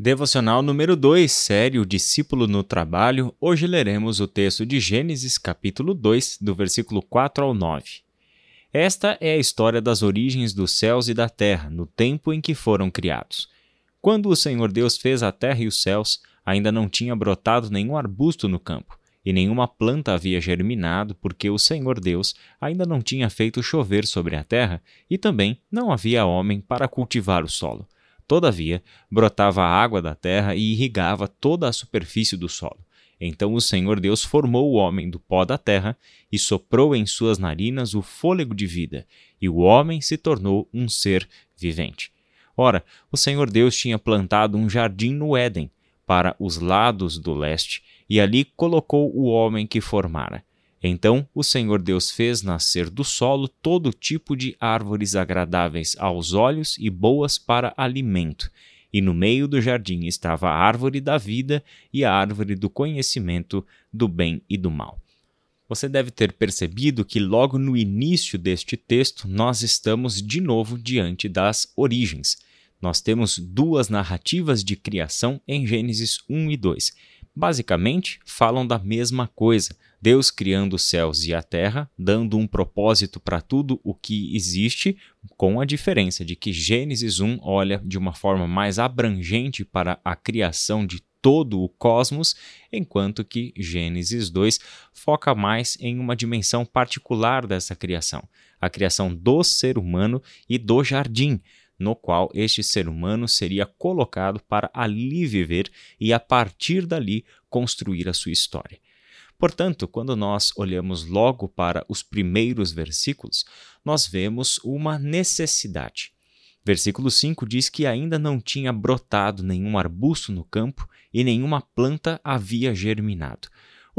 Devocional número 2, série O Discípulo no Trabalho. Hoje leremos o texto de Gênesis, capítulo 2, do versículo 4 ao 9. Esta é a história das origens dos céus e da terra, no tempo em que foram criados. Quando o Senhor Deus fez a terra e os céus, ainda não tinha brotado nenhum arbusto no campo, e nenhuma planta havia germinado, porque o Senhor Deus ainda não tinha feito chover sobre a terra, e também não havia homem para cultivar o solo. Todavia, brotava a água da terra e irrigava toda a superfície do solo. Então o Senhor Deus formou o homem do pó da terra e soprou em suas narinas o fôlego de vida, e o homem se tornou um ser vivente. Ora, o Senhor Deus tinha plantado um jardim no Éden, para os lados do leste, e ali colocou o homem que formara. Então o Senhor Deus fez nascer do solo todo tipo de árvores agradáveis aos olhos e boas para alimento. E no meio do jardim estava a árvore da vida e a árvore do conhecimento do bem e do mal. Você deve ter percebido que logo no início deste texto nós estamos de novo diante das origens. Nós temos duas narrativas de criação em Gênesis 1 e 2. Basicamente, falam da mesma coisa. Deus criando os céus e a terra, dando um propósito para tudo o que existe, com a diferença de que Gênesis 1 olha de uma forma mais abrangente para a criação de todo o cosmos, enquanto que Gênesis 2 foca mais em uma dimensão particular dessa criação, a criação do ser humano e do jardim, no qual este ser humano seria colocado para ali viver e a partir dali construir a sua história. Portanto, quando nós olhamos logo para os primeiros versículos, nós vemos uma necessidade. Versículo 5 diz que ainda não tinha brotado nenhum arbusto no campo e nenhuma planta havia germinado,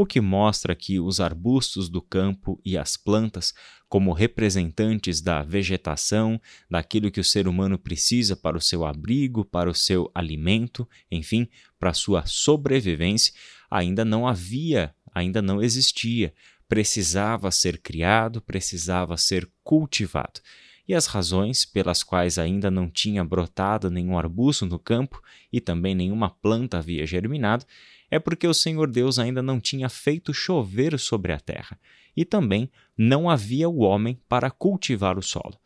o que mostra que os arbustos do campo e as plantas, como representantes da vegetação, daquilo que o ser humano precisa para o seu abrigo, para o seu alimento, enfim, para a sua sobrevivência, ainda não havia ainda não existia, precisava ser criado, precisava ser cultivado. E as razões pelas quais ainda não tinha brotado nenhum arbusto no campo e também nenhuma planta havia germinado é porque o Senhor Deus ainda não tinha feito chover sobre a terra, e também não havia o homem para cultivar o solo.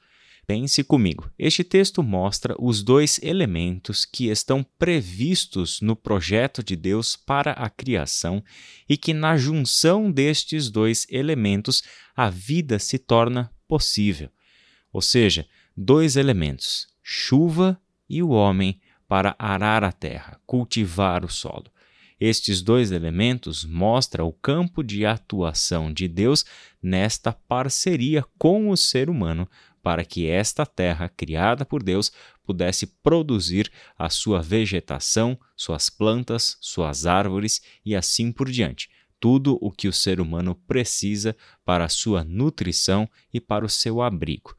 Pense comigo. Este texto mostra os dois elementos que estão previstos no projeto de Deus para a criação e que, na junção destes dois elementos, a vida se torna possível. Ou seja, dois elementos, chuva e o homem, para arar a terra, cultivar o solo. Estes dois elementos mostram o campo de atuação de Deus nesta parceria com o ser humano para que esta terra, criada por Deus, pudesse produzir a sua vegetação, suas plantas, suas árvores e assim por diante. Tudo o que o ser humano precisa para a sua nutrição e para o seu abrigo.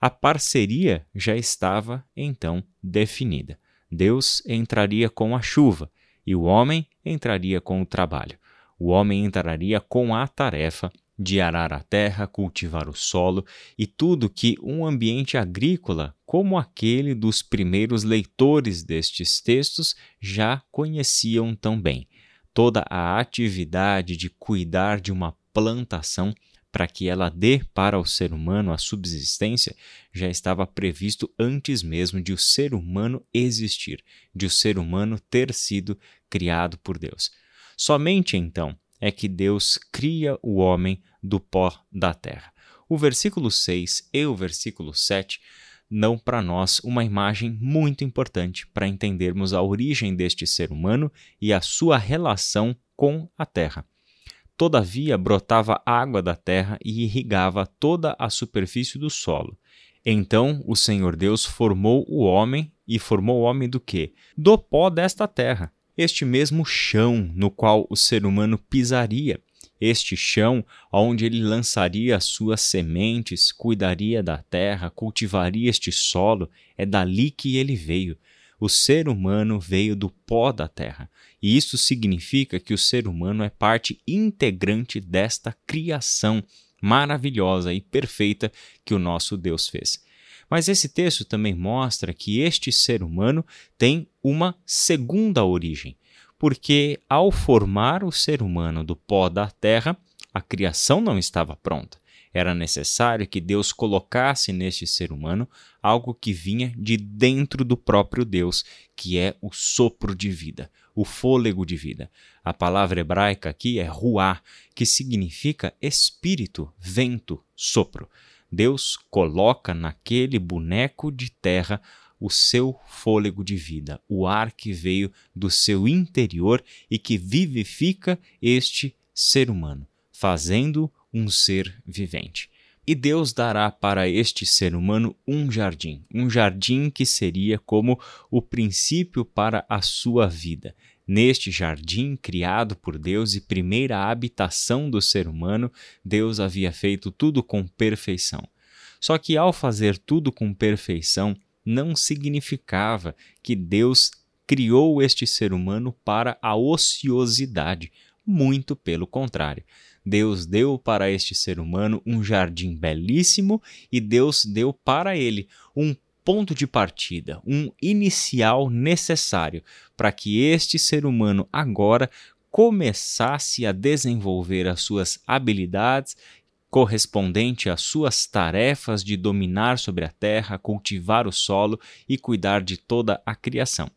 A parceria já estava então definida. Deus entraria com a chuva e o homem entraria com o trabalho. O homem entraria com a tarefa de arar a terra, cultivar o solo e tudo que um ambiente agrícola, como aquele dos primeiros leitores destes textos, já conheciam tão bem. Toda a atividade de cuidar de uma plantação para que ela dê para o ser humano a subsistência já estava previsto antes mesmo de o ser humano existir, de o ser humano ter sido criado por Deus. Somente então é que Deus cria o homem do pó da terra. O versículo 6 e o versículo 7 dão para nós uma imagem muito importante para entendermos a origem deste ser humano e a sua relação com a terra. Todavia brotava água da terra e irrigava toda a superfície do solo. Então o Senhor Deus formou o homem e formou o homem do quê? Do pó desta terra este mesmo chão no qual o ser humano pisaria, este chão onde ele lançaria as suas sementes, cuidaria da terra, cultivaria este solo, é dali que ele veio. O ser humano veio do pó da terra, e isso significa que o ser humano é parte integrante desta criação maravilhosa e perfeita que o nosso Deus fez. Mas esse texto também mostra que este ser humano tem uma segunda origem, porque ao formar o ser humano do pó da terra, a criação não estava pronta. Era necessário que Deus colocasse neste ser humano algo que vinha de dentro do próprio Deus, que é o sopro de vida, o fôlego de vida. A palavra hebraica aqui é ruá, que significa espírito, vento, sopro. Deus coloca naquele boneco de terra o seu fôlego de vida, o ar que veio do seu interior e que vivifica este ser humano, fazendo um ser vivente. E Deus dará para este ser humano um jardim, um jardim que seria como o princípio para a sua vida. Neste jardim criado por Deus e primeira habitação do ser humano, Deus havia feito tudo com perfeição. Só que ao fazer tudo com perfeição, não significava que Deus criou este ser humano para a ociosidade, muito pelo contrário. Deus deu para este ser humano um jardim belíssimo e Deus deu para ele um ponto de partida, um inicial necessário para que este ser humano agora começasse a desenvolver as suas habilidades correspondente às suas tarefas de dominar sobre a terra, cultivar o solo e cuidar de toda a criação.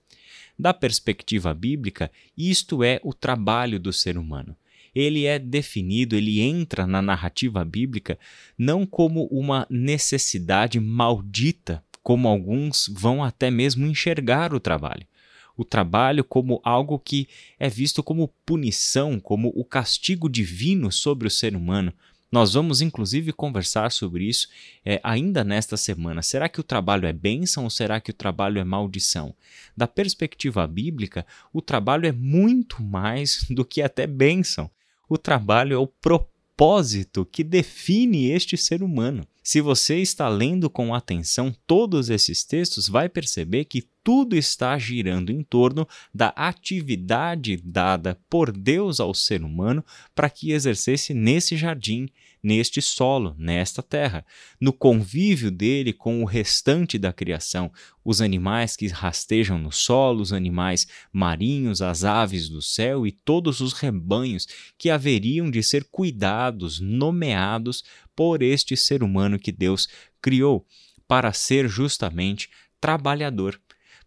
Da perspectiva bíblica, isto é o trabalho do ser humano ele é definido, ele entra na narrativa bíblica não como uma necessidade maldita, como alguns vão até mesmo enxergar o trabalho. O trabalho como algo que é visto como punição, como o castigo divino sobre o ser humano. Nós vamos inclusive conversar sobre isso é, ainda nesta semana. Será que o trabalho é bênção ou será que o trabalho é maldição? Da perspectiva bíblica, o trabalho é muito mais do que até bênção o trabalho é o propósito que define este ser humano. Se você está lendo com atenção todos esses textos, vai perceber que tudo está girando em torno da atividade dada por Deus ao ser humano para que exercesse nesse jardim, neste solo, nesta terra, no convívio dele com o restante da criação, os animais que rastejam no solo, os animais marinhos, as aves do céu e todos os rebanhos que haveriam de ser cuidados, nomeados por este ser humano que Deus criou para ser justamente trabalhador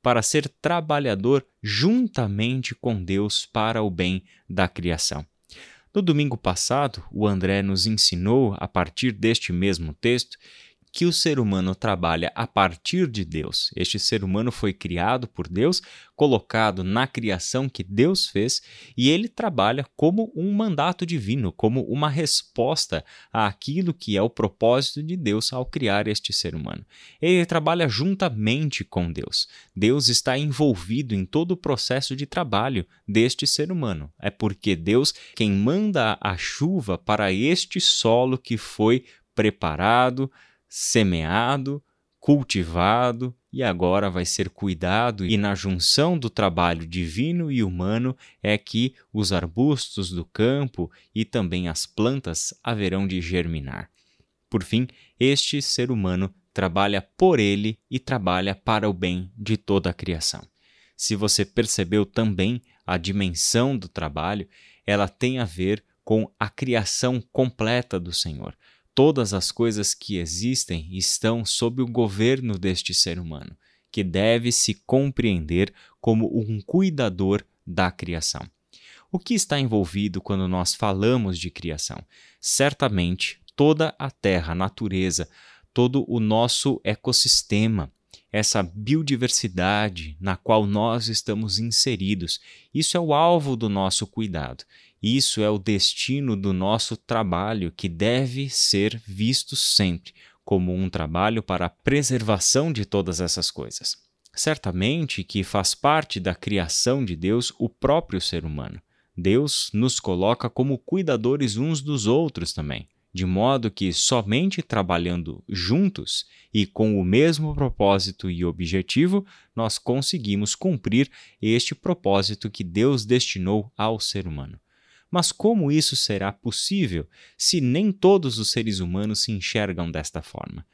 para ser trabalhador juntamente com Deus para o bem da criação. No domingo passado, o André nos ensinou, a partir deste mesmo texto, que o ser humano trabalha a partir de Deus. Este ser humano foi criado por Deus, colocado na criação que Deus fez, e ele trabalha como um mandato divino, como uma resposta àquilo que é o propósito de Deus ao criar este ser humano. Ele trabalha juntamente com Deus. Deus está envolvido em todo o processo de trabalho deste ser humano. É porque Deus quem manda a chuva para este solo que foi preparado, semeado, cultivado e agora vai ser cuidado, e na junção do trabalho divino e humano é que os arbustos do campo e também as plantas haverão de germinar. Por fim, este ser humano trabalha por ele e trabalha para o bem de toda a criação. Se você percebeu também a dimensão do trabalho, ela tem a ver com a criação completa do Senhor todas as coisas que existem estão sob o governo deste ser humano, que deve se compreender como um cuidador da criação. O que está envolvido quando nós falamos de criação? Certamente toda a terra, a natureza, todo o nosso ecossistema, essa biodiversidade na qual nós estamos inseridos. Isso é o alvo do nosso cuidado. Isso é o destino do nosso trabalho que deve ser visto sempre como um trabalho para a preservação de todas essas coisas. Certamente que faz parte da criação de Deus o próprio ser humano. Deus nos coloca como cuidadores uns dos outros também de modo que somente trabalhando juntos e com o mesmo propósito e objetivo nós conseguimos cumprir este propósito que Deus destinou ao ser humano. Mas como isso será possível se nem todos os seres humanos se enxergam desta forma?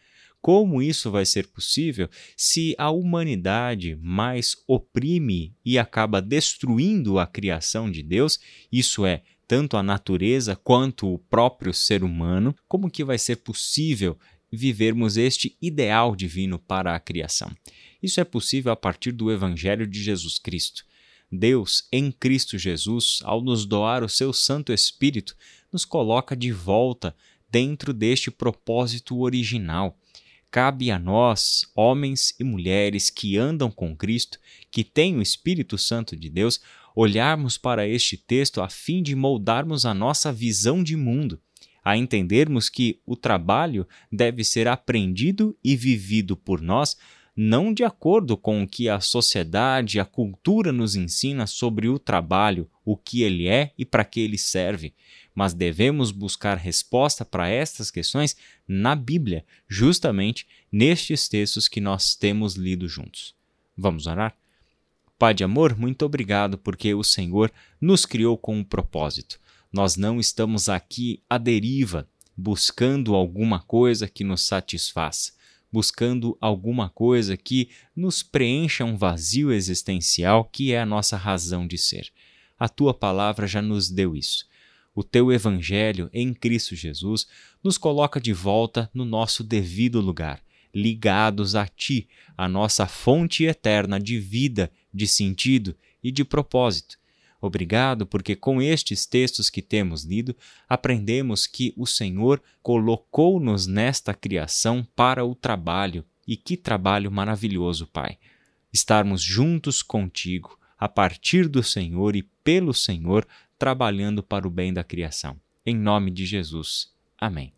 como isso vai ser possível se a humanidade mais oprime e acaba destruindo a criação de Deus, isso é, tanto a natureza quanto o próprio ser humano, como que vai ser possível vivermos este ideal divino para a criação? Isso é possível a partir do Evangelho de Jesus Cristo. Deus, em Cristo Jesus, ao nos doar o seu Santo Espírito, nos coloca de volta dentro deste propósito original. Cabe a nós, homens e mulheres que andam com Cristo, que têm o Espírito Santo de Deus, olharmos para este texto a fim de moldarmos a nossa visão de mundo, a entendermos que o trabalho deve ser aprendido e vivido por nós não de acordo com o que a sociedade, a cultura nos ensina sobre o trabalho, o que ele é e para que ele serve, mas devemos buscar resposta para estas questões na Bíblia, justamente nestes textos que nós temos lido juntos. Vamos orar? Pai de amor, muito obrigado porque o Senhor nos criou com um propósito. Nós não estamos aqui à deriva, buscando alguma coisa que nos satisfaça buscando alguma coisa que nos preencha um vazio existencial que é a nossa razão de ser. A tua palavra já nos deu isso. O teu evangelho em Cristo Jesus nos coloca de volta no nosso devido lugar, ligados a ti, a nossa fonte eterna de vida, de sentido e de propósito. Obrigado, porque com estes textos que temos lido, aprendemos que o Senhor colocou-nos nesta criação para o trabalho. E que trabalho maravilhoso, Pai! Estarmos juntos contigo, a partir do Senhor e pelo Senhor, trabalhando para o bem da criação. Em nome de Jesus. Amém.